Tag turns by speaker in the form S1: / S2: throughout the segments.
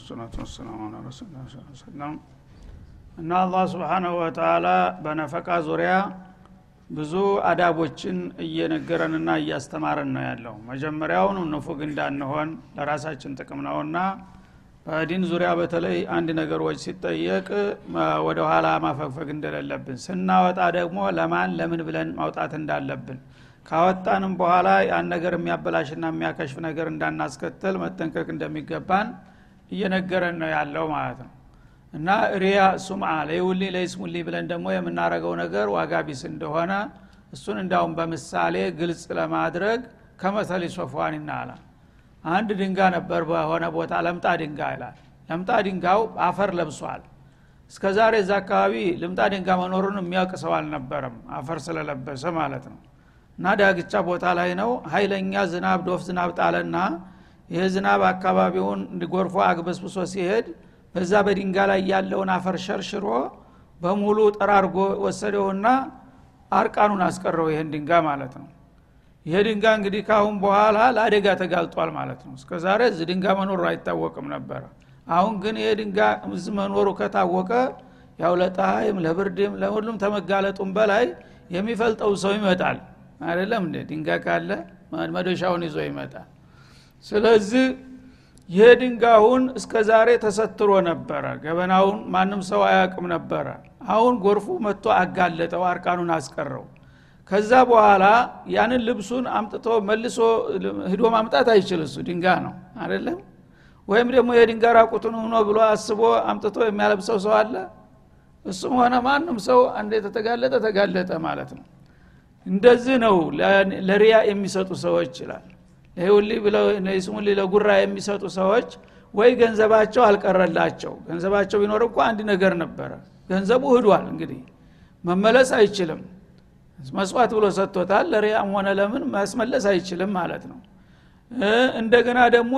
S1: ወሰላቱ ወሰላሙ አላ ረሱላ ሰላም እና አላህ ስብሓናሁ ወተላ በነፈቃ ዙሪያ ብዙ አዳቦችን እየነገረንና እያስተማረን ነው ያለው። መጀመሪያውን ንፉግ እንዳንሆን ለራሳችን ጥቅም ነውና በዲን ዙሪያ በተለይ አንድ ነገሮች ሲጠየቅ ወደ ኋላ ማፈግፈግ እንደሌለብን ስናወጣ ደግሞ ለማን ለምን ብለን ማውጣት እንዳለብን ካወጣንም በኋላ ያን ነገር የሚያበላሽና የሚያከሽፍ ነገር እንዳናስከትል መጠንቀቅ እንደሚገባን እየነገረን ነው ያለው ማለት ነው። እና رياء سمعة ለይዩልኝ ለይስሙልኝ ብለን ደግሞ የምናረገው ነገር ዋጋ ቢስ እንደሆነ እሱን እንዳውም በምሳሌ ግልጽ ለማድረግ كمثل صفوان ይናላ አንድ ድንጋ ነበር በሆነ ቦታ ለምጣ ድንጋ ይላል። ለምጣ ድንጋው አፈር ለብሷል። እስከ ዛሬ እዛ አካባቢ ልምጣ ድንጋ መኖሩን የሚያውቅ ሰው አልነበረም አፈር ስለለበሰ ማለት ነው። እና ዳግቻ ቦታ ላይ ነው ሀይለኛ ዝናብ ዶፍ ዝናብ ጣለና ይህ ዝናብ አካባቢውን እንዲጎርፎ አግበስብሶ ሲሄድ በዛ በድንጋ ላይ ያለውን አፈር ሸርሽሮ በሙሉ ጠራርጎ ወሰደውና አርቃኑን አስቀረው ይህን ድንጋ ማለት ነው። ይሄ ድንጋ እንግዲህ ካሁን በኋላ ለአደጋ ተጋልጧል ማለት ነው። እስከ ዛሬ እዚህ ድንጋ መኖሩ አይታወቅም ነበረ። አሁን ግን ይሄ ድንጋ እዚህ መኖሩ ከታወቀ ያው ለፀሐይም ለብርድም ለሁሉም ተመጋለጡም በላይ የሚፈልጠው ሰው ይመጣል። አይደለም እንዴ? ድንጋ ካለ መዶሻውን ይዞ ይመጣል ስለዚህ ይሄ ድንጋሁን እስከ ዛሬ ተሰትሮ ነበረ። ገበናውን ማንም ሰው አያቅም ነበረ። አሁን ጎርፉ መጥቶ አጋለጠው አርቃኑን አስቀረው። ከዛ በኋላ ያንን ልብሱን አምጥቶ መልሶ ሂዶ ማምጣት አይችል እሱ ድንጋ ነው አይደለም? ወይም ደግሞ የድንጋ ራቁቱን ሆኖ ብሎ አስቦ አምጥቶ የሚያለብሰው ሰው አለ? እሱም ሆነ ማንም ሰው አንዴ ተተጋለጠ ተጋለጠ ማለት ነው። እንደዚህ ነው ለሪያ የሚሰጡ ሰዎች ይላል ይሁሊ ብለው ለጉራ የሚሰጡ ሰዎች ወይ ገንዘባቸው አልቀረላቸው። ገንዘባቸው ቢኖር እኮ አንድ ነገር ነበረ። ገንዘቡ ህዷል እንግዲህ። መመለስ አይችልም። መስዋዕት ብሎ ሰጥቶታል። ለሪያም ሆነ ለምን? ማስመለስ አይችልም ማለት ነው። እንደገና ደግሞ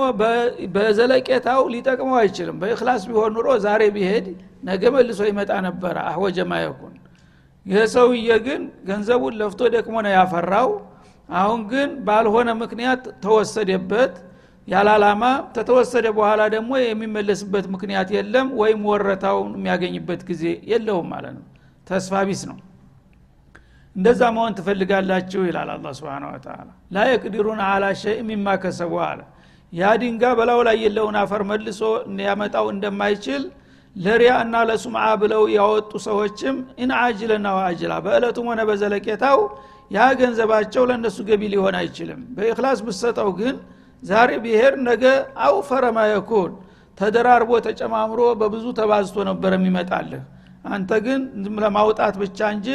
S1: በዘለቄታው ሊጠቅመው አይችልም። በእክላስ ቢሆን ኑሮ ዛሬ ቢሄድ ነገ መልሶ ይመጣ ነበረ። አወጀ ማየኩን። ይህ ሰውዬ ግን ገንዘቡን ለፍቶ ደክሞ ነው ያፈራው አሁን ግን ባልሆነ ምክንያት ተወሰደበት። ያላላማ ተተወሰደ በኋላ ደግሞ የሚመለስበት ምክንያት የለም ወይም ወረታውን የሚያገኝበት ጊዜ የለውም ማለት ነው። ተስፋ ቢስ ነው። እንደዛ መሆን ትፈልጋላችሁ ይላል አላ ስብን ተላ ላ የቅዲሩን አላ ሸይ ሚማ አለ። ያ ድንጋ በላው ላይ የለውን አፈር መልሶ ያመጣው እንደማይችል ለሪያ እና ለሱምዓ ብለው ያወጡ ሰዎችም ኢንአጅልና ዋአጅላ በእለቱም ሆነ በዘለቄታው ያ ገንዘባቸው ለእነሱ ገቢ ሊሆን አይችልም። በእክላስ ብሰጠው ግን ዛሬ ብሄር ነገ አውፈረማ የኩን ተደራርቦ ተጨማምሮ በብዙ ተባዝቶ ነበር የሚመጣልህ። አንተ ግን ለማውጣት ብቻ እንጂ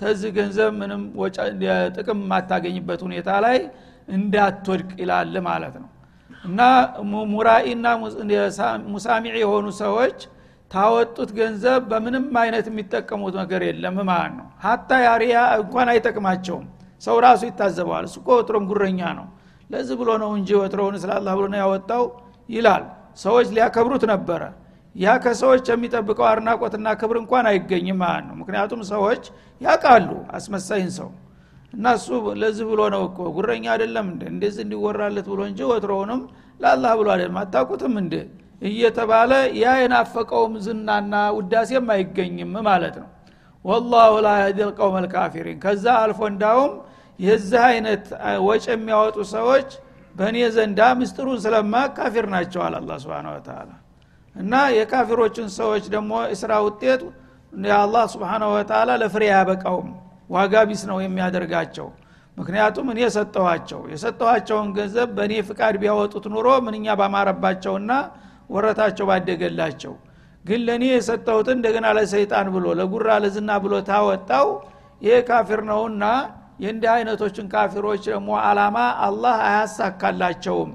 S1: ተዚህ ገንዘብ ምንም ጥቅም የማታገኝበት ሁኔታ ላይ እንዳትወድቅ ይላል ማለት ነው። እና ሙራኢና ሙሳሚዕ የሆኑ ሰዎች ታወጡት ገንዘብ በምንም አይነት የሚጠቀሙት ነገር የለም። ማለት ነው? ሀታ ያሪያ እንኳን አይጠቅማቸውም። ሰው ራሱ ይታዘበዋል። እሱ ወትሮም ጉረኛ ነው። ለዚህ ብሎ ነው እንጂ ወትሮውን ስላላ ብሎ ነው ያወጣው ይላል። ሰዎች ሊያከብሩት ነበረ። ያ ከሰዎች የሚጠብቀው አድናቆትና ክብር እንኳን አይገኝም። ማለት ነው? ምክንያቱም ሰዎች ያቃሉ አስመሳይን ሰው። እና እሱ ለዚህ ብሎ ነው እኮ ጉረኛ አይደለም እንደ እንደዚህ እንዲወራለት ብሎ እንጂ ወትሮውንም ለአላህ ብሎ አይደለም። አታቁትም እንደ እየተባለ ያ የናፈቀውም ዝናና ውዳሴም አይገኝም ማለት ነው። ወላሁ ላ የህዲል ቀውም ልካፊሪን ከዛ አልፎ እንዳውም የዚህ አይነት ወጭ የሚያወጡ ሰዎች በእኔ ዘንዳ ምስጢሩን ስለማ ካፊር ናቸዋል አላ ስብን ወተላ እና የካፊሮችን ሰዎች ደግሞ እስራ ውጤት የአላህ ስብሓናሁ ወተላ ለፍሬ አያበቃውም። ዋጋ ቢስ ነው የሚያደርጋቸው። ምክንያቱም እኔ የሰጠኋቸው የሰጠኋቸውን ገንዘብ በእኔ ፍቃድ ቢያወጡት ኑሮ ምንኛ ባማረባቸውና ወረታቸው ባደገላቸው። ግን ለእኔ የሰጠሁትን እንደገና ለሰይጣን ብሎ ለጉራ ለዝና ብሎ ታወጣው። ይሄ ካፊር ነውና የእንዲህ አይነቶችን ካፊሮች ደግሞ አላማ አላህ አያሳካላቸውም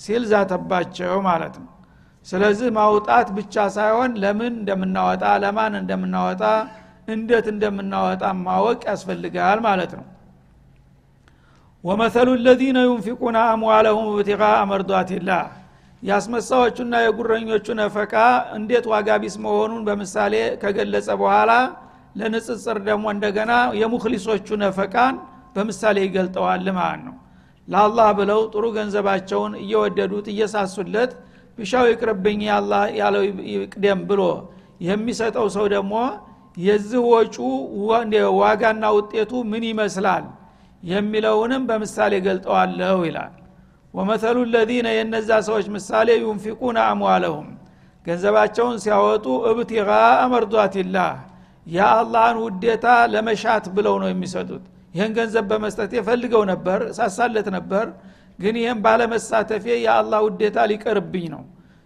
S1: ሲል ዛተባቸው ማለት ነው። ስለዚህ ማውጣት ብቻ ሳይሆን ለምን እንደምናወጣ ለማን እንደምናወጣ እንዴት እንደምናወጣ ማወቅ ያስፈልጋል ማለት ነው። ወመሰሉ ለዚነ ዩንፊቁነ አምዋለሁም ብትቃ መርዷትላህ የአስመሳዎቹና የጉረኞቹ ነፈቃ እንዴት ዋጋ ቢስ መሆኑን በምሳሌ ከገለጸ በኋላ ለንጽጽር ደግሞ እንደገና የሙክሊሶቹ ነፈቃን በምሳሌ ይገልጠዋል ማለት ነው። ለአላህ ብለው ጥሩ ገንዘባቸውን እየወደዱት እየሳሱለት ብሻው ይቅርብኝ ያለው ይቅደም ብሎ የሚሰጠው ሰው ደግሞ የዚህ ወጩ ዋጋና ውጤቱ ምን ይመስላል የሚለውንም በምሳሌ ገልጠዋለሁ ይላል ወመተሉ ለዚነ የነዛ ሰዎች ምሳሌ ዩንፊቁነ አምዋለሁም። ገንዘባቸውን ሲያወጡ እብቲጋ መርዷትላህ የአላህን ውዴታ ለመሻት ብለው ነው የሚሰጡት። ይህን ገንዘብ በመስጠት የፈልገው ነበር ሳሳለት ነበር ግን ይህም ባለመሳተፌ የአላህ ውዴታ ሊቀርብኝ ነው።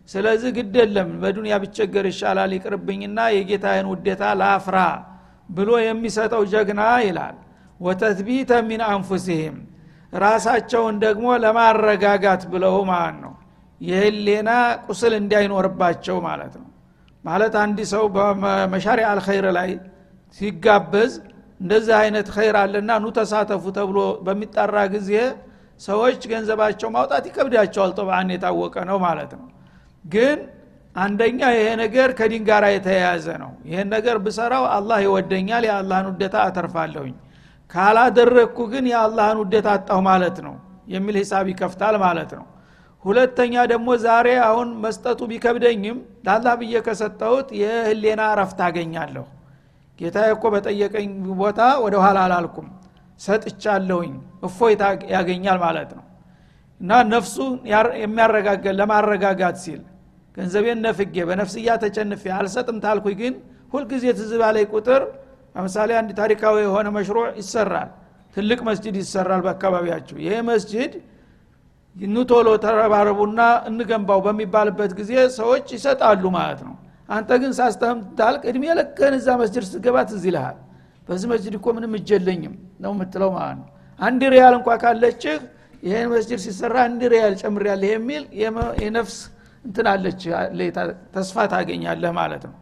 S1: ስለዚህ ግድ የለም በዱንያ ብቸገር ይሻላል ይቅርብኝና የጌታዬን ውዴታ ላፍራ ብሎ የሚሰጠው ጀግና ይላል። ወተትቢተ ሚን አንፉሲህም ራሳቸውን ደግሞ ለማረጋጋት ብለው ማለት ነው። የህሌና ቁስል እንዳይኖርባቸው ማለት ነው። ማለት አንድ ሰው በመሻሪ አልኸይር ላይ ሲጋበዝ እንደዚህ አይነት ኸይር አለና ኑ ተሳተፉ ተብሎ በሚጠራ ጊዜ ሰዎች ገንዘባቸው ማውጣት ይከብዳቸዋል። ጠብአን የታወቀ ነው ማለት ነው። ግን አንደኛ ይሄ ነገር ከዲን ጋር የተያያዘ ነው። ይሄን ነገር ብሰራው አላህ ይወደኛል የአላህን ውደታ አተርፋለሁኝ ካላደረግኩ ግን የአላህን ውደታ አጣሁ ማለት ነው። የሚል ሂሳብ ይከፍታል ማለት ነው። ሁለተኛ ደግሞ ዛሬ አሁን መስጠቱ ቢከብደኝም ለአላህ ብዬ ከሰጠሁት የህሌና ረፍት አገኛለሁ። ጌታ እኮ በጠየቀኝ ቦታ ወደ ኋላ አላልኩም። ሰጥቻለሁኝ። እፎይታ ያገኛል ማለት ነው። እና ነፍሱ የሚያረጋገል ለማረጋጋት ሲል ገንዘቤን ነፍጌ በነፍስያ ተጨንፌ አልሰጥም ታልኩኝ ግን ሁልጊዜ ትዝ ባላይ ቁጥር ለምሳሌ አንድ ታሪካዊ የሆነ መሽሩዕ ይሰራል። ትልቅ መስጅድ ይሰራል በአካባቢያቸው ይሄ መስጅድ ኑቶሎ ተረባረቡና እንገንባው በሚባልበት ጊዜ ሰዎች ይሰጣሉ ማለት ነው። አንተ ግን ሳስተህም ታልቅ እድሜ ለከን እዛ መስጅድ ስትገባ ትዝ ይልሃል። በዚህ መስጅድ እኮ ምንም እጀለኝም ነው የምትለው ማለት ነው። አንድ ሪያል እንኳ ካለችህ ይህን መስጅድ ሲሰራ አንድ ሪያል ጨምር ያለ የሚል የነፍስ እንትናለች ተስፋ ታገኛለህ ማለት ነው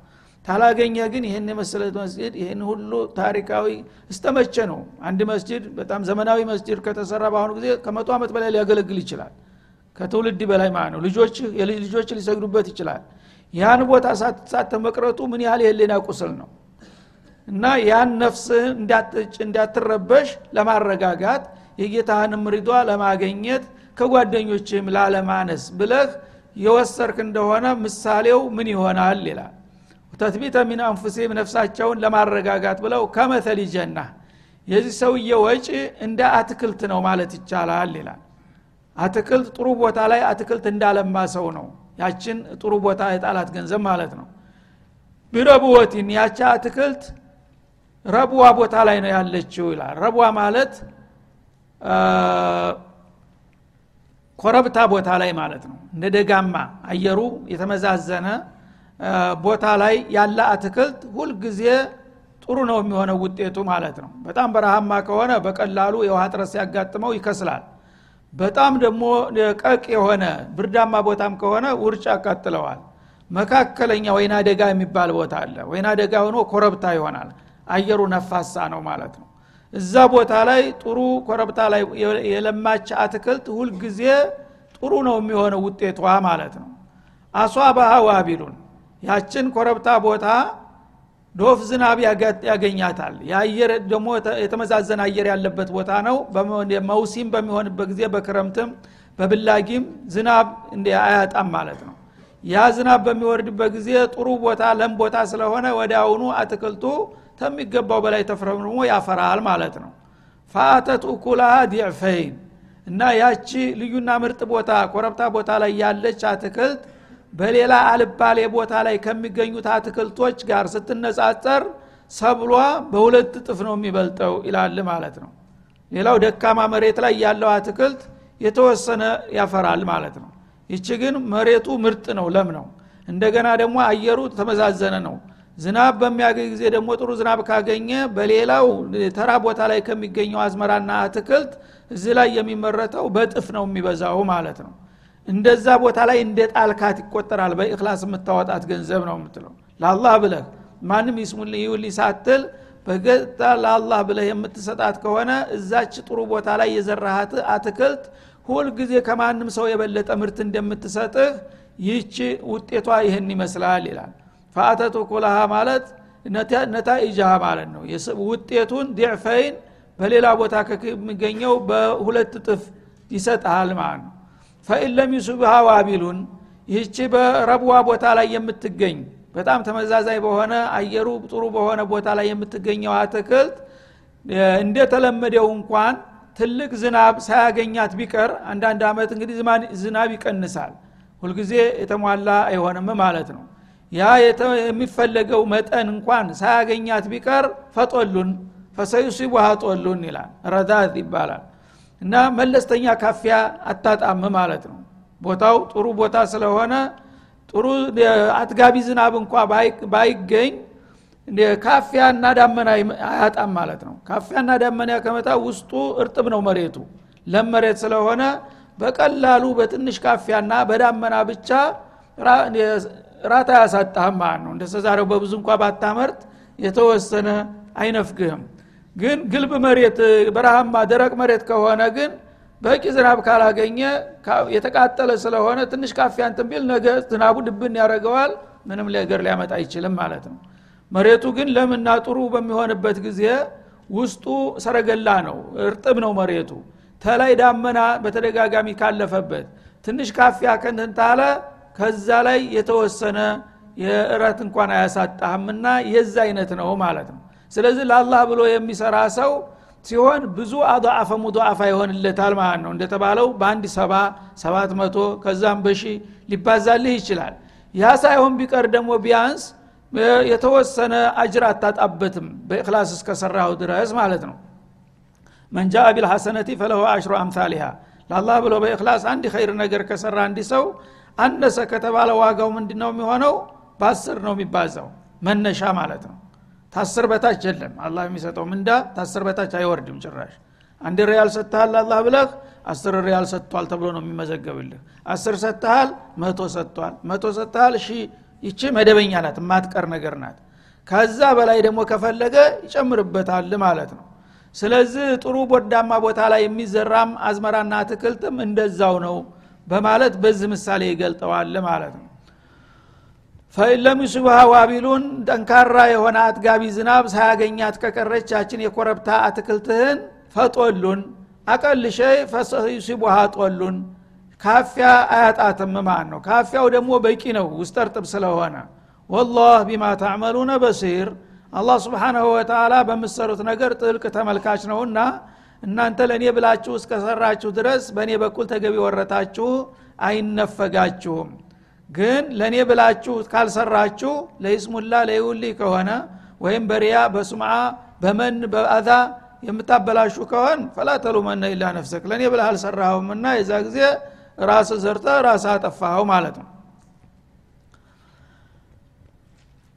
S1: ታላገኘ ግን ይህን የመሰለ መስጅድ ይህን ሁሉ ታሪካዊ እስተመቸ ነው። አንድ መስጅድ በጣም ዘመናዊ መስጅድ ከተሰራ በአሁኑ ጊዜ ከመቶ ዓመት በላይ ሊያገለግል ይችላል። ከትውልድ በላይ ማለት ነው። ልጆች ልጆች ሊሰግዱበት ይችላል። ያን ቦታ ሳትሳተ መቅረቱ ምን ያህል የህሊና ቁስል ነው? እና ያን ነፍስህን እንዳትረበሽ ለማረጋጋት የጌታህንም ሪዷ ለማገኘት ከጓደኞችህም ላለማነስ ብለህ የወሰርክ እንደሆነ ምሳሌው ምን ይሆናል ይላል ተትቢተ ሚን አንፉሲህም ነፍሳቸውን ለማረጋጋት ብለው ከመተል ጀና። የዚህ ሰውዬ ወጪ እንደ አትክልት ነው ማለት ይቻላል ይላል። አትክልት ጥሩ ቦታ ላይ አትክልት እንዳለማ ሰው ነው። ያችን ጥሩ ቦታ የጣላት ገንዘብ ማለት ነው። ቢረብወቲን ያቻ አትክልት ረብዋ ቦታ ላይ ነው ያለችው ይላል። ረብዋ ማለት ኮረብታ ቦታ ላይ ማለት ነው። እንደ ደጋማ አየሩ የተመዛዘነ ቦታ ላይ ያለ አትክልት ሁልጊዜ ጥሩ ነው የሚሆነው ውጤቱ ማለት ነው። በጣም በረሃማ ከሆነ በቀላሉ የውሃ ጥረት ሲያጋጥመው ይከስላል። በጣም ደግሞ ቀቅ የሆነ ብርዳማ ቦታም ከሆነ ውርጭ ያቃጥለዋል። መካከለኛ ወይና ደጋ የሚባል ቦታ አለ። ወይና ደጋ ሆኖ ኮረብታ ይሆናል። አየሩ ነፋሳ ነው ማለት ነው። እዛ ቦታ ላይ ጥሩ ኮረብታ ላይ የለማች አትክልት ሁልጊዜ ጥሩ ነው የሚሆነው ውጤቷ ማለት ነው። አሷባሃ ዋቢሉን ያችን ኮረብታ ቦታ ዶፍ ዝናብ ያገኛታል። የአየር ደግሞ የተመዛዘነ አየር ያለበት ቦታ ነው። መውሲም በሚሆንበት ጊዜ በክረምትም በብላጊም ዝናብ አያጣም ማለት ነው። ያ ዝናብ በሚወርድበት ጊዜ ጥሩ ቦታ ለም ቦታ ስለሆነ ወደ አሁኑ አትክልቱ ከሚገባው በላይ ተፍረምርሞ ያፈራል ማለት ነው። ፋአተት ኡኩላሃ ዲዕፈይን እና ያቺ ልዩና ምርጥ ቦታ ኮረብታ ቦታ ላይ ያለች አትክልት በሌላ አልባሌ ቦታ ላይ ከሚገኙት አትክልቶች ጋር ስትነጻጸር ሰብሏ በሁለት እጥፍ ነው የሚበልጠው ይላል ማለት ነው። ሌላው ደካማ መሬት ላይ ያለው አትክልት የተወሰነ ያፈራል ማለት ነው። ይቺ ግን መሬቱ ምርጥ ነው ለም ነው። እንደገና ደግሞ አየሩ ተመዛዘነ ነው። ዝናብ በሚያገኝ ጊዜ ደግሞ ጥሩ ዝናብ ካገኘ በሌላው ተራ ቦታ ላይ ከሚገኘው አዝመራና አትክልት እዚህ ላይ የሚመረተው በጥፍ ነው የሚበዛው ማለት ነው እንደዛ ቦታ ላይ እንደ ጣልካት ይቆጠራል። በእክላስ የምታወጣት ገንዘብ ነው የምትለው። ለአላህ ብለህ ማንም ይስሙልኝ ይውልኝ ሳትል በገጣ ለአላህ ብለህ የምትሰጣት ከሆነ እዛች ጥሩ ቦታ ላይ የዘራሃት አትክልት ሁልጊዜ ከማንም ሰው የበለጠ ምርት እንደምትሰጥህ ይህች ውጤቷ ይህን ይመስላል ይላል። ፈአተቱ ኩላሃ ማለት ነታኢጃሃ ማለት ነው። ውጤቱን ዲዕፈይን በሌላ ቦታ ከሚገኘው በሁለት እጥፍ ይሰጥሃል ማለት ነው ፈኢን ለም ዩሱብሃ ዋቢሉን። ይህቺ በረብዋ ቦታ ላይ የምትገኝ በጣም ተመዛዛይ በሆነ አየሩ ጥሩ በሆነ ቦታ ላይ የምትገኘው አትክልት እንደተለመደው እንኳን ትልቅ ዝናብ ሳያገኛት ቢቀር አንዳንድ አመት እንግዲህ ዝናብ ይቀንሳል። ሁልጊዜ የተሟላ አይሆንም ማለት ነው። ያ የሚፈለገው መጠን እንኳን ሳያገኛት ቢቀር ፈጦሉን ፈሰዩሲቡ ጦሉን ይላል። ረዳት ይባላል እና መለስተኛ ካፊያ አታጣም ማለት ነው። ቦታው ጥሩ ቦታ ስለሆነ ጥሩ አጥጋቢ ዝናብ እንኳ ባይገኝ ካፊያና ዳመና አያጣም ማለት ነው። ካፊያና ዳመና ከመጣ ውስጡ እርጥብ ነው መሬቱ። ለም መሬት ስለሆነ በቀላሉ በትንሽ ካፊያና በዳመና ብቻ ራት አያሳጣህም ማለት ነው። እንደ በብዙ እንኳ ባታመርት የተወሰነ አይነፍግህም ግን ግልብ መሬት በረሃማ ደረቅ መሬት ከሆነ ግን በቂ ዝናብ ካላገኘ የተቃጠለ ስለሆነ ትንሽ ካፊያ እንትን ቢል ነገ ዝናቡ ድብን ያደረገዋል ምንም ነገር ሊያመጣ አይችልም ማለት ነው። መሬቱ ግን ለምና ጥሩ በሚሆንበት ጊዜ ውስጡ ሰረገላ ነው እርጥብ ነው መሬቱ። ተላይ ዳመና በተደጋጋሚ ካለፈበት ትንሽ ካፊያ ከንትንታለ ከዛ ላይ የተወሰነ የእረት እንኳን አያሳጣህምና የዛ አይነት ነው ማለት ነው ስለዚህ ለአላህ ብሎ የሚሰራ ሰው ሲሆን ብዙ አضዓፈ ሙضዓፋ ይሆንለታል ማለት ነው። እንደተባለው በአንድ ሰባ ሰባት መቶ ከዛም በሺ ሊባዛልህ ይችላል። ያ ሳይሆን ቢቀር ደግሞ ቢያንስ የተወሰነ አጅር አታጣበትም በእክላስ እስከሰራው ድረስ ማለት ነው። መንጃ ቢልሐሰነቲ ፈለሁ አሽሮ አምሳሊሃ። ለአላህ ብሎ በእክላስ አንድ ኸይር ነገር ከሰራ አንድ ሰው አነሰ ከተባለ ዋጋው ምንድ ነው የሚሆነው? በአስር ነው የሚባዛው መነሻ ማለት ነው ታስር በታች የለም። አላህ የሚሰጠው ምንዳ ታስር በታች አይወርድም ጭራሽ። አንድ ሪያል ሰጥተሃል አላህ ብለህ አስር ሪያል ሰጥቷል ተብሎ ነው የሚመዘገብልህ። አስር ሰጥተሃል መቶ ሰጥቷል። መቶ ሰጥተሃል ሺ ይቺ መደበኛ ናት የማትቀር ነገር ናት። ከዛ በላይ ደግሞ ከፈለገ ይጨምርበታል ማለት ነው። ስለዚህ ጥሩ ቦዳማ ቦታ ላይ የሚዘራም አዝመራና አትክልትም እንደዛው ነው በማለት በዚህ ምሳሌ ይገልጠዋል ማለት ነው ፈኢለም ዩስብሃ ዋቢሉን ጠንካራ የሆነ አጥጋቢ ዝናብ ሳያገኛት ከቀረች ያችን የኮረብታ አትክልትህን ፈጦሉን አቀል ሸይ ጦሉን። ካፊያ አያጣትም ማለት ነው ካፊያው ደግሞ በቂ ነው ውስጥ እርጥብ ስለሆነ። ወላህ ቢማ ታዕመሉነ በሲር። አላህ ስብሓናሁ ወተላ በምሰሩት ነገር ጥልቅ ተመልካች ነውና እናንተ ለእኔ ብላችሁ እስከሰራችሁ ድረስ በእኔ በኩል ተገቢ ወረታችሁ አይነፈጋችሁም ግን ለእኔ ብላችሁ ካልሰራችሁ ለይስሙላ ለይውሊ ከሆነ ወይም በሪያ በሱምዓ በመን በአዛ የምታበላሹ ከሆን ፈላ ተሉመነ ኢላ ነፍሰክ። ለእኔ ብለህ አልሰራኸውም እና የዛ ጊዜ ራስ ዘርተ ራስ አጠፋኸው ማለት ነው።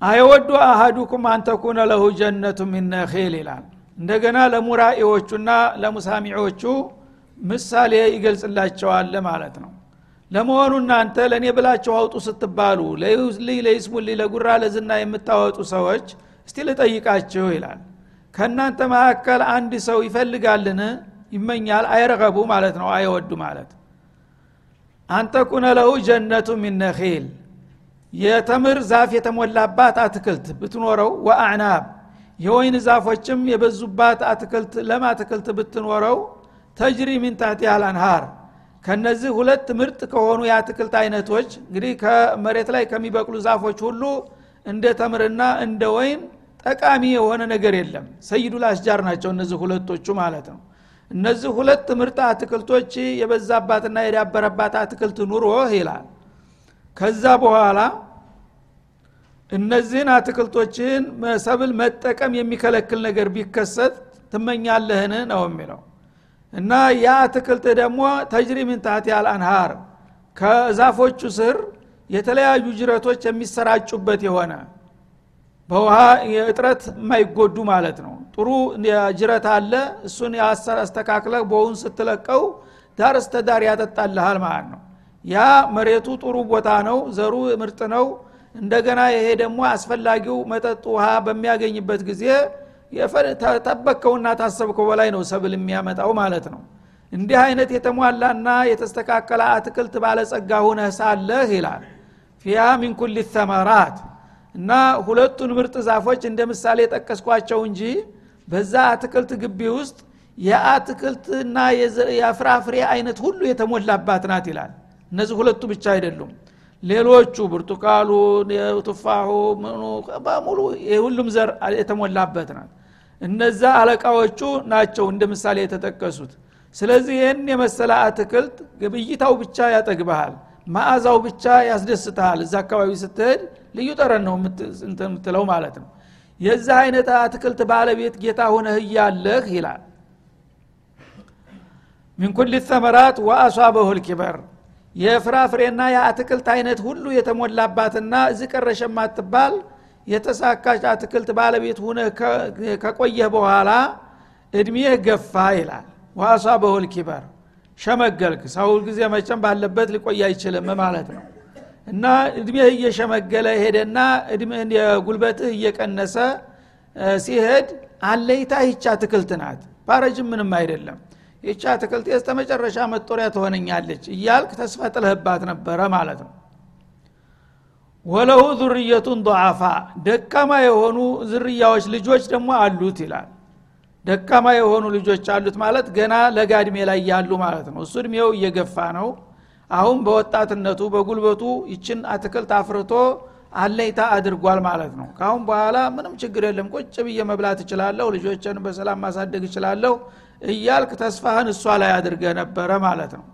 S1: አይወዱ አሃዱኩም አንተኩነ ለሁ ጀነቱ ሚን ይላል። እንደገና ለሙራኢዎቹና ለሙሳሚዖቹ ምሳሌ ይገልጽላቸዋል ማለት ነው ለመሆኑ እናንተ ለእኔ ብላችሁ አውጡ ስትባሉ ለይስሙልኝ ለይስሙልኝ ለጉራ ለዝና የምታወጡ ሰዎች እስቲ ልጠይቃችሁ ይላል። ከእናንተ መካከል አንድ ሰው ይፈልጋልን? ይመኛል አይረገቡ ማለት ነው አይወዱ ማለት። አንተ ኩነ ለሁ ጀነቱ ሚን ነኺል የተምር ዛፍ የተሞላባት አትክልት ብትኖረው ወአዕናብ የወይን ዛፎችም የበዙባት አትክልት ለም አትክልት ብትኖረው ተጅሪ ሚን ታህቲ አልአንሃር ከነዚህ ሁለት ምርጥ ከሆኑ የአትክልት አይነቶች እንግዲህ ከመሬት ላይ ከሚበቅሉ ዛፎች ሁሉ እንደ ተምርና እንደ ወይን ጠቃሚ የሆነ ነገር የለም። ሰይዱል አስጃር ናቸው እነዚህ ሁለቶቹ ማለት ነው። እነዚህ ሁለት ምርጥ አትክልቶች የበዛባትና የዳበረባት አትክልት ኑሮ ይላል። ከዛ በኋላ እነዚህን አትክልቶችን ሰብል መጠቀም የሚከለክል ነገር ቢከሰት ትመኛለህን ነው የሚለው እና ያ አትክልት ደግሞ ተጅሪ ምን አልአንሃር ከዛፎቹ ስር የተለያዩ ጅረቶች የሚሰራጩበት የሆነ በውሃ እጥረት የማይጎዱ ማለት ነው። ጥሩ ጅረት አለ እሱን አስተካክለህ በውን ስትለቀው ዳር እስተ ዳር ያጠጣልሃል ማለት ነው። ያ መሬቱ ጥሩ ቦታ ነው ዘሩ ምርጥ ነው። እንደገና ይሄ ደግሞ አስፈላጊው መጠጥ ውሃ በሚያገኝበት ጊዜ ተጠበቅከውና ታሰብከው በላይ ነው ሰብል የሚያመጣው ማለት ነው። እንዲህ አይነት የተሟላና የተስተካከለ አትክልት ባለጸጋ ሁነህ ሳለህ ይላል። ፊያ ሚን ኩል ተመራት እና ሁለቱን ምርጥ ዛፎች እንደ ምሳሌ ጠቀስኳቸው እንጂ በዛ አትክልት ግቢ ውስጥ የአትክልትና የፍራፍሬ አይነት ሁሉ የተሞላባት ናት ይላል። እነዚህ ሁለቱ ብቻ አይደሉም። ሌሎቹ ብርቱካሉ ቱፋሁ ምኑ በሙሉ የሁሉም ዘር የተሞላበት ናት እነዛ አለቃዎቹ ናቸው እንደ ምሳሌ የተጠቀሱት። ስለዚህ ይህን የመሰለ አትክልት ግብይታው ብቻ ያጠግበሃል ማዕዛው ብቻ ያስደስትሃል። እዛ አካባቢ ስትሄድ ልዩ ጠረን ነው የምትለው ማለት ነው። የዚህ አይነት አትክልት ባለቤት ጌታ ሆነህ እያለህ ይላል። ሚን ኩል ተመራት ወአሷበሁ ልኪበር የፍራፍሬና የአትክልት አይነት ሁሉ የተሞላባትና እዚ ቀረሽ የማትባል የተሳካች አትክልት ባለቤት ሁነ ከቆየህ በኋላ እድሜህ ገፋ ይላል። ወአሷበሁ ልኪበር ሸመገልክ። ሰው ጊዜ መቸም ባለበት ሊቆይ አይችልም ማለት ነው። እና እድሜህ እየሸመገለ ሄደና ጉልበትህ እየቀነሰ ሲሄድ አለይታ ይቻ አትክልት ናት። ባረጅም ምንም አይደለም። ይቻ አትክልት የስተ መጨረሻ መጦሪያ ትሆነኛለች እያልክ ተስፋ ጥለህባት ነበረ ማለት ነው ወለሁ ዙርየቱን ضዓፋ ደካማ የሆኑ ዝርያዎች ልጆች ደግሞ አሉት ይላል። ደካማ የሆኑ ልጆች አሉት ማለት ገና ለጋ እድሜ ላይ ያሉ ማለት ነው። እሱ እድሜው እየገፋ ነው። አሁን በወጣትነቱ በጉልበቱ ይችን አትክልት አፍርቶ አለይታ አድርጓል ማለት ነው። ካሁን በኋላ ምንም ችግር የለም። ቁጭ ብዬ መብላት እችላለሁ ልጆችን በሰላም ማሳደግ እችላለሁ እያልክ ተስፋህን እሷ ላይ አድርገ ነበረ ማለት ነው።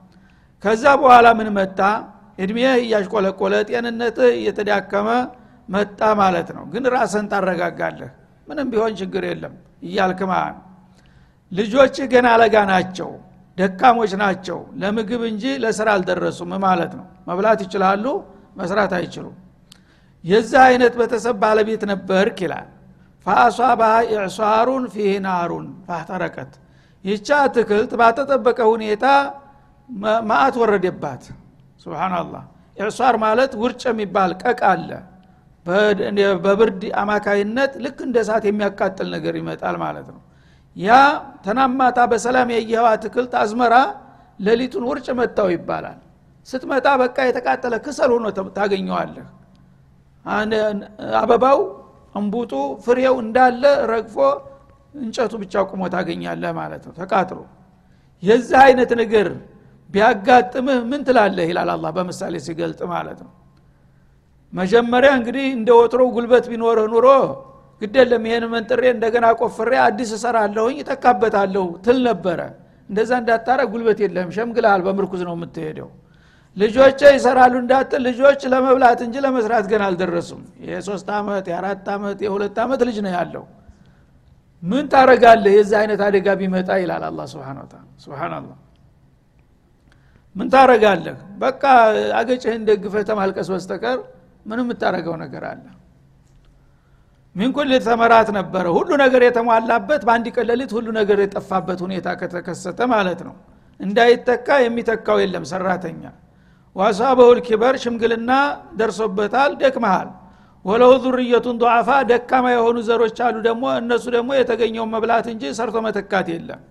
S1: ከዛ በኋላ ምን መጣ እድሜህ እያሽቆለቆለ ጤንነትህ እየተዳከመ መጣ ማለት ነው። ግን ራስህን ታረጋጋለህ። ምንም ቢሆን ችግር የለም እያልክ ልጆች ገና አለጋ ናቸው ደካሞች ናቸው። ለምግብ እንጂ ለስራ አልደረሱም ማለት ነው። መብላት ይችላሉ መስራት አይችሉም። የዚህ አይነት ቤተሰብ ባለቤት ነበርክ ይላል። ፈአሷባሃ ኢዕሷሩን ፊህ ናሩን ፋህተረቀት ይቻ አትክልት ባተጠበቀ ሁኔታ ማአት ወረደባት ስብናላህ ኢዕሷር ማለት ውርጭ የሚባል ቀቅ አለ። በብርድ አማካይነት ልክ እንደ እሳት የሚያቃጥል ነገር ይመጣል ማለት ነው። ያ ተናማታ በሰላም ያየኸው አትክልት አዝመራ ሌሊቱን ውርጭ መጣው ይባላል። ስትመጣ በቃ የተቃጠለ ክሰል ሆኖ ታገኘዋለህ። አበባው እንቡጡ ፍሬው እንዳለ ረግፎ እንጨቱ ብቻ ቁሞ ታገኛለህ ማለት ነው። ተቃጥሎ የዚህ አይነት ነገር ቢያጋጥምህ ምን ትላለህ ይላል አላ በምሳሌ ሲገልጥ ማለት ነው። መጀመሪያ እንግዲህ እንደ ወትሮው ጉልበት ቢኖርህ ኑሮ ግደለም ይህን መንጥሬ እንደገና ቆፍሬ አዲስ እሰራለሁኝ ይጠካበታለሁ ትል ነበረ። እንደዛ እንዳታረ ጉልበት የለህም ሸምግልሃል በምርኩዝ ነው የምትሄደው። ልጆች ይሰራሉ እንዳትል ልጆች ለመብላት እንጂ ለመስራት ገና አልደረሱም። የሶስት ዓመት የአራት ዓመት የሁለት ዓመት ልጅ ነው ያለው። ምን ታረጋለህ የዚህ አይነት አደጋ ቢመጣ ይላል አላ ስብን ስብናላህ ምን ታረጋለህ በቃ አገጭህን ደግፈህ ተማልቀስ በስተቀር ምንም የምታረገው ነገር አለ። ኩል ተመራት ነበረ? ሁሉ ነገር የተሟላበት በአንድ ቀለሊት ሁሉ ነገር የጠፋበት ሁኔታ ከተከሰተ ማለት ነው። እንዳይተካ የሚተካው የለም ሰራተኛ። ዋሳበሁል ኪበር ሽምግልና ደርሶበታል ደክመሃል። ወለው ዙርየቱን ضዓፋ ደካማ የሆኑ ዘሮች አሉ ደግሞ እነሱ ደግሞ የተገኘውን መብላት እንጂ ሰርቶ መተካት የለም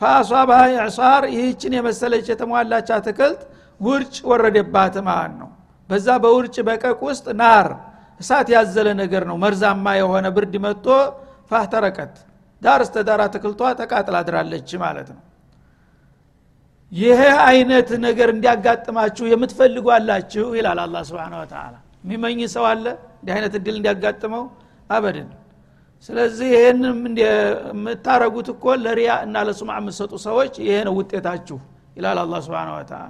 S1: ፈአሷባሃ ኢዕሳር ይህችን የመሰለች የተሟላች አትክልት ውርጭ ወረደባት ማለት ነው። በዛ በውርጭ በቀቅ ውስጥ ናር እሳት ያዘለ ነገር ነው። መርዛማ የሆነ ብርድ መጥቶ ፋህተረቀት ዳር እስተ ዳር አትክልቷ ተቃጥላ አድራለች ማለት ነው። ይሄ አይነት ነገር እንዲያጋጥማችሁ የምትፈልጉ አላችሁ ይላል አላ ስብን ወተላ የሚመኝ ሰው አለ? እንዲህ አይነት እድል እንዲያጋጥመው? አበድን ስለዚህ ይህን የምታረጉት እኮ ለሪያ እና ለሱማ የምትሰጡ ሰዎች ይሄ ነው ውጤታችሁ ይላል አላ ስብን ወተላ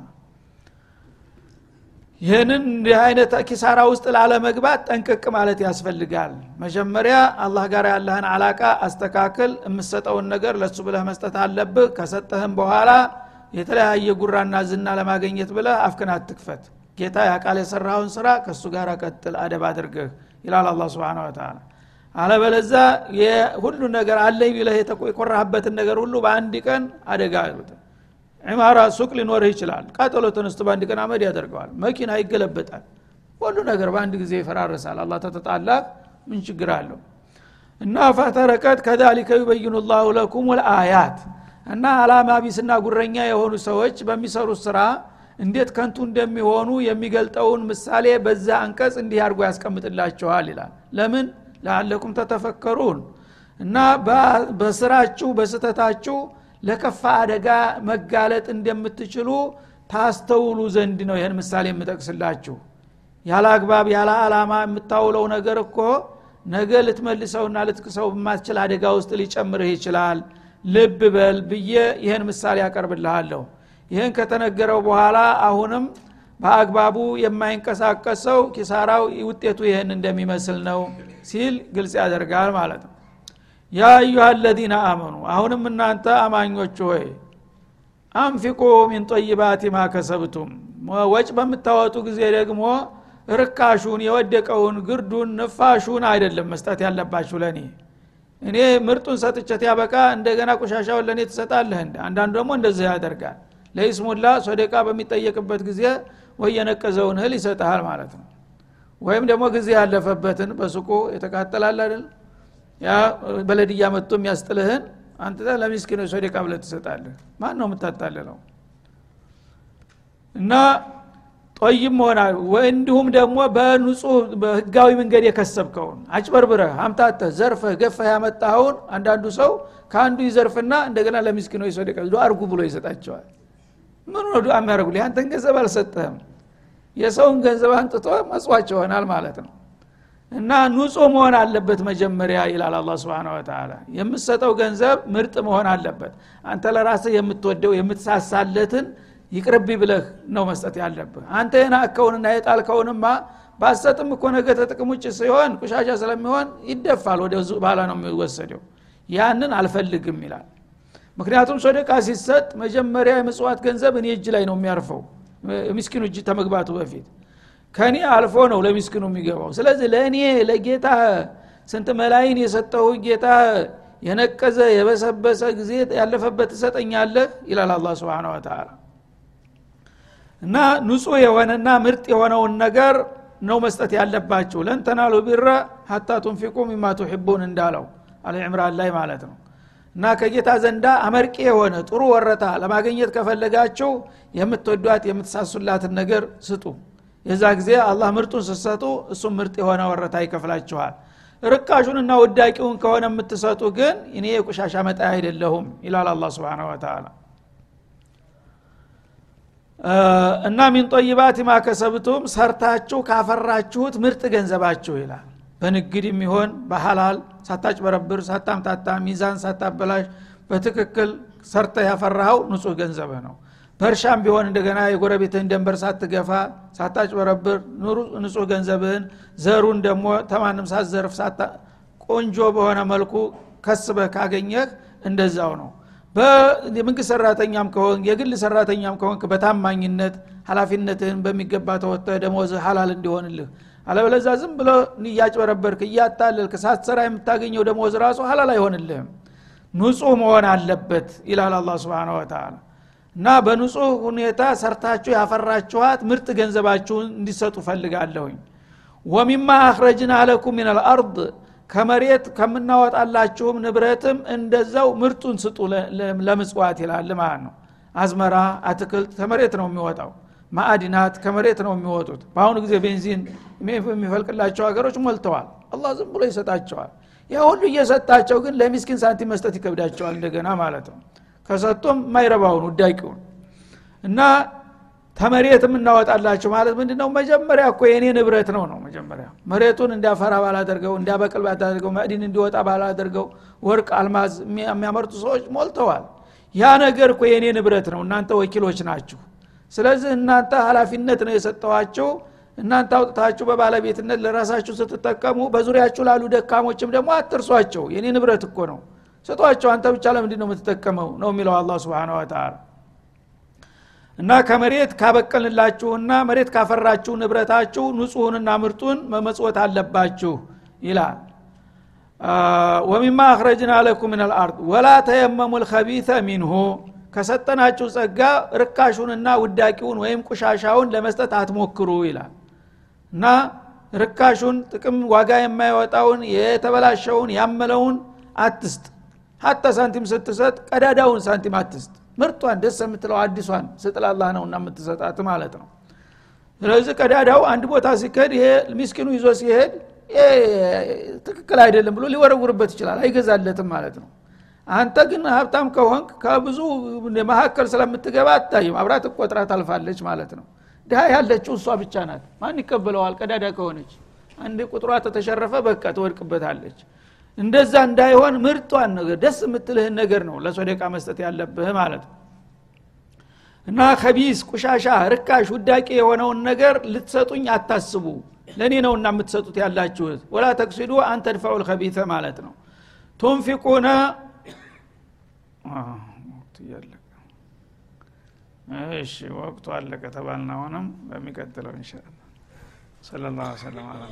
S1: ይህንን እንዲህ አይነት ኪሳራ ውስጥ ላለመግባት ጠንቅቅ ማለት ያስፈልጋል። መጀመሪያ አላህ ጋር ያለህን አላቃ አስተካክል የምሰጠውን ነገር ለሱ ብለህ መስጠት አለብህ። ከሰጠህም በኋላ የተለያየ ጉራና ዝና ለማገኘት ብለህ አፍክን አትክፈት። ጌታ ያቃል የሰራውን ስራ ከእሱ ጋር ቀጥል አደብ አድርገህ ይላል አላ ስብን ወተላ አለበለዛ ሁሉ ነገር አለኝ ብለህ የኮራህበትን ነገር ሁሉ በአንድ ቀን አደጋ አሉት ዒማራ ሱቅ ሊኖርህ ይችላል። ቃጠሎ ተነስቶ በአንድ ቀን አመድ ያደርገዋል። መኪና ይገለበጣል። ሁሉ ነገር በአንድ ጊዜ ይፈራረሳል። አላ ተተጣላ። ምን ችግር አለው? እና ፈተረቀት ከዛሊከ ዩበይኑ ላሁ ለኩም ልአያት እና አላማ ቢስና ጉረኛ የሆኑ ሰዎች በሚሰሩት ስራ እንዴት ከንቱ እንደሚሆኑ የሚገልጠውን ምሳሌ በዛ አንቀጽ እንዲህ አድርጎ ያስቀምጥላችኋል ይላል። ለምን ለአለኩም ተተፈከሩን እና በስራችሁ በስተታችሁ ለከፋ አደጋ መጋለጥ እንደምትችሉ ታስተውሉ ዘንድ ነው ይህን ምሳሌ የምጠቅስላችሁ። ያለ አግባብ ያለ አላማ የምታውለው ነገር እኮ ነገ ልትመልሰውና ልትክሰው በማትችል አደጋ ውስጥ ሊጨምርህ ይችላል። ልብ በል ብዬ ይህን ምሳሌ ያቀርብልሃለሁ ይህን ከተነገረው በኋላ አሁንም በአግባቡ የማይንቀሳቀስ ሰው ኪሳራው ውጤቱ ይህን እንደሚመስል ነው ሲል ግልጽ ያደርጋል ማለት ነው። ያ አዩሃ አለዚነ አመኑ አሁንም እናንተ አማኞች ሆይ አንፊቁ ሚን ጠይባት ማ ከሰብቱም። ወጭ በምታወጡ ጊዜ ደግሞ ርካሹን የወደቀውን ግርዱን ንፋሹን አይደለም መስጠት ያለባችሁ ለእኔ። እኔ ምርጡን ሰጥቸት ያበቃ እንደገና ቆሻሻውን ለእኔ ትሰጣለህ እንደ አንዳንዱ ደግሞ እንደዚህ ያደርጋል። ለይስሙላ ሶደቃ በሚጠየቅበት ጊዜ ወይ የነቀዘውን እህል ይሰጠሃል ማለት ነው። ወይም ደግሞ ጊዜ ያለፈበትን በሱቁ የተቃጠላል አይደል? ያ በለድያ መጥቶ የሚያስጥልህን አንተ ለሚስኪኖች ሶደቃ ብለህ ትሰጣለህ። ማን ነው የምታታልለው? እና ጦይም መሆናል እንዲሁም ደግሞ በንጹህ በህጋዊ መንገድ የከሰብከውን አጭበርብረህ አምታተህ ዘርፈህ ገፈህ ያመጣኸውን አንዳንዱ ሰው ከአንዱ ይዘርፍና እንደገና ለሚስኪኖች ሰደቃ አርጉ ብሎ ይሰጣቸዋል። ምን ነው ዱዓ የሚያደርጉ ያንተን ገንዘብ አልሰጠህም የሰውን ገንዘብ አንጥቶ መጽዋች ይሆናል ማለት ነው። እና ንጹህ መሆን አለበት መጀመሪያ ይላል አላ ስብን ወተላ የምትሰጠው ገንዘብ ምርጥ መሆን አለበት። አንተ ለራስህ የምትወደው የምትሳሳለትን ይቅርቢ ብለህ ነው መስጠት ያለብህ። አንተ የናከውንና የጣልከውንማ ባሰጥም እኮ ነገ ተጥቅም ውጭ ሲሆን ቁሻሻ ስለሚሆን ይደፋል ወደ ባላ ነው የሚወሰደው። ያንን አልፈልግም ይላል። ምክንያቱም ሶደቃ ሲሰጥ መጀመሪያ የምጽዋት ገንዘብ እኔ እጅ ላይ ነው የሚያርፈው ምስኪኑ እጅ ተመግባቱ በፊት። ከኔ አልፎ ነው ለሚስኪኑ የሚገባው። ስለዚህ ለእኔ ለጌታ ስንት መላይን የሰጠሁ ጌታ የነቀዘ የበሰበሰ ጊዜ ያለፈበት ትሰጠኛለህ? ይላል አላ ስብን ወተላ እና ንጹህ የሆነና ምርጥ የሆነውን ነገር ነው መስጠት ያለባችሁ። ለን ተናሉ ቢረ ሀታ ቱንፊቁ ሚማ ቱሒቡን እንዳለው አለ ላይ ማለት ነው እና ከጌታ ዘንዳ አመርቂ የሆነ ጥሩ ወረታ ለማግኘት ከፈለጋችሁ የምትወዷት የምትሳሱላትን ነገር ስጡ። የዛ ጊዜ አላህ ምርጡን ስትሰጡ እሱም ምርጥ የሆነ ወረታ ይከፍላችኋል። ርካሹንና ውዳቂውን ከሆነ የምትሰጡ ግን እኔ የቁሻሻ መጣ አይደለሁም ይላል አላ ስብን ወተላ እና ሚን ጠይባት ማከሰብቱም ሰርታችሁ ካፈራችሁት ምርጥ ገንዘባችሁ ይላል በንግድ የሚሆን በሐላል ሳታጭበረብር ሳታምታታ ሚዛን ሳታበላሽ በትክክል ሰርተ ያፈራኸው ንጹህ ገንዘብህ ነው። በእርሻም ቢሆን እንደገና የጎረቤትህን ደንበር ሳትገፋ ሳታጭበረብር ንጹህ ገንዘብህን ዘሩን ደግሞ ተማንም ሳትዘርፍ ቆንጆ በሆነ መልኩ ከስበህ ካገኘህ እንደዛው ነው። የመንግስት ሰራተኛም ከሆን የግል ሰራተኛም ከሆንክ በታማኝነት ሀላፊነትህን በሚገባ ተወጥተህ ደሞዝ ሀላል እንዲሆንልህ አለበለዛ ዝም ብሎ እያጭበረበርክ እያታለልክ ሳትሰራ የምታገኘው ደሞዝ ራሱ ሀላል አይሆንልህም። ንጹህ መሆን አለበት ይላል አላ ስብን ወተላ እና በንጹህ ሁኔታ ሰርታችሁ ያፈራችኋት ምርጥ ገንዘባችሁን እንዲሰጡ ፈልጋለሁኝ ወሚማ አክረጅና ለኩም ምን አልአርድ ከመሬት ከምናወጣላችሁም ንብረትም እንደዛው ምርጡን ስጡ ለምጽዋት ይላል ማለት ነው። አዝመራ አትክልት ከመሬት ነው የሚወጣው ማዕድናት ከመሬት ነው የሚወጡት። በአሁኑ ጊዜ ቤንዚን የሚፈልቅላቸው ሀገሮች ሞልተዋል። አላህ ዝም ብሎ ይሰጣቸዋል። ያ ሁሉ እየሰጣቸው ግን ለሚስኪን ሳንቲም መስጠት ይከብዳቸዋል እንደገና ማለት ነው። ከሰጡም ማይረባውን ውዳቂውን። እና ተመሬት የምናወጣላቸው ማለት ምንድ ነው መጀመሪያ እኮ የእኔ ንብረት ነው ነው መጀመሪያ። መሬቱን እንዲያፈራ ባላደርገው እንዲያበቅል ባላደርገው መዕዲን እንዲወጣ ባላደርገው ወርቅ አልማዝ የሚያመርቱ ሰዎች ሞልተዋል። ያ ነገር እኮ የእኔ ንብረት ነው። እናንተ ወኪሎች ናችሁ ስለዚህ እናንተ ሀላፊነት ነው የሰጠዋችሁ እናንተ አውጥታችሁ በባለቤትነት ለራሳችሁ ስትጠቀሙ በዙሪያችሁ ላሉ ደካሞችም ደግሞ አትርሷቸው። የኔ ንብረት እኮ ነው። ስጧቸው። አንተ ብቻ ለምንድ ነው የምትጠቀመው? ነው የሚለው አላ ስብን ወተላ እና ከመሬት ካበቀልላችሁና መሬት ካፈራችሁ ንብረታችሁ ንጹሁንና ምርጡን መመጽወት አለባችሁ ይላል። ወሚማ አክረጅና ለኩም ምን አልአርድ ወላ ተየመሙ ልከቢተ ሚንሁ ከሰጠናችሁ ጸጋ ርካሹንና ውዳቂውን ወይም ቁሻሻውን ለመስጠት አትሞክሩ ይላል። እና ርካሹን ጥቅም ዋጋ የማይወጣውን የተበላሸውን ያመለውን አትስጥ። ሀታ ሳንቲም ስትሰጥ ቀዳዳውን ሳንቲም አትስጥ። ምርጧን ደስ የምትለው አዲሷን ስጥላላህ ነው እና የምትሰጣት ማለት ነው። ስለዚህ ቀዳዳው አንድ ቦታ ሲከድ ይሄ ሚስኪኑ ይዞ ሲሄድ ትክክል አይደለም ብሎ ሊወረውርበት ይችላል አይገዛለትም ማለት ነው አንተ ግን ሀብታም ከሆንክ ከብዙ መካከል ስለምትገባ አታይም። አብራት ቆጥራ ታልፋለች ማለት ነው። ድሀ ያለችው እሷ ብቻ ናት። ማን ይቀበለዋል? ቀዳዳ ከሆነች። አንድ ቁጥሯ ተተሸረፈ በቃ ትወድቅበታለች። እንደዛ እንዳይሆን ምርጧን ነገር ደስ የምትልህን ነገር ነው ለሶደቃ መስጠት ያለብህ ማለት ነው። እና ከቢስ ቁሻሻ ርካሽ ውዳቄ የሆነውን ነገር ልትሰጡኝ አታስቡ። ለእኔ ነው እና የምትሰጡት ያላችሁት። ወላ ተቅሲዱ አንተ ድፋዑ ልከቢተ ማለት ነው። ቱንፊቁነ ወቅቱ እያለቀ። እሺ ወቅቱ አለቀ ተባልን። አሁንም በሚቀጥለው እንሻላ ሰለላሁ ሰለም አላ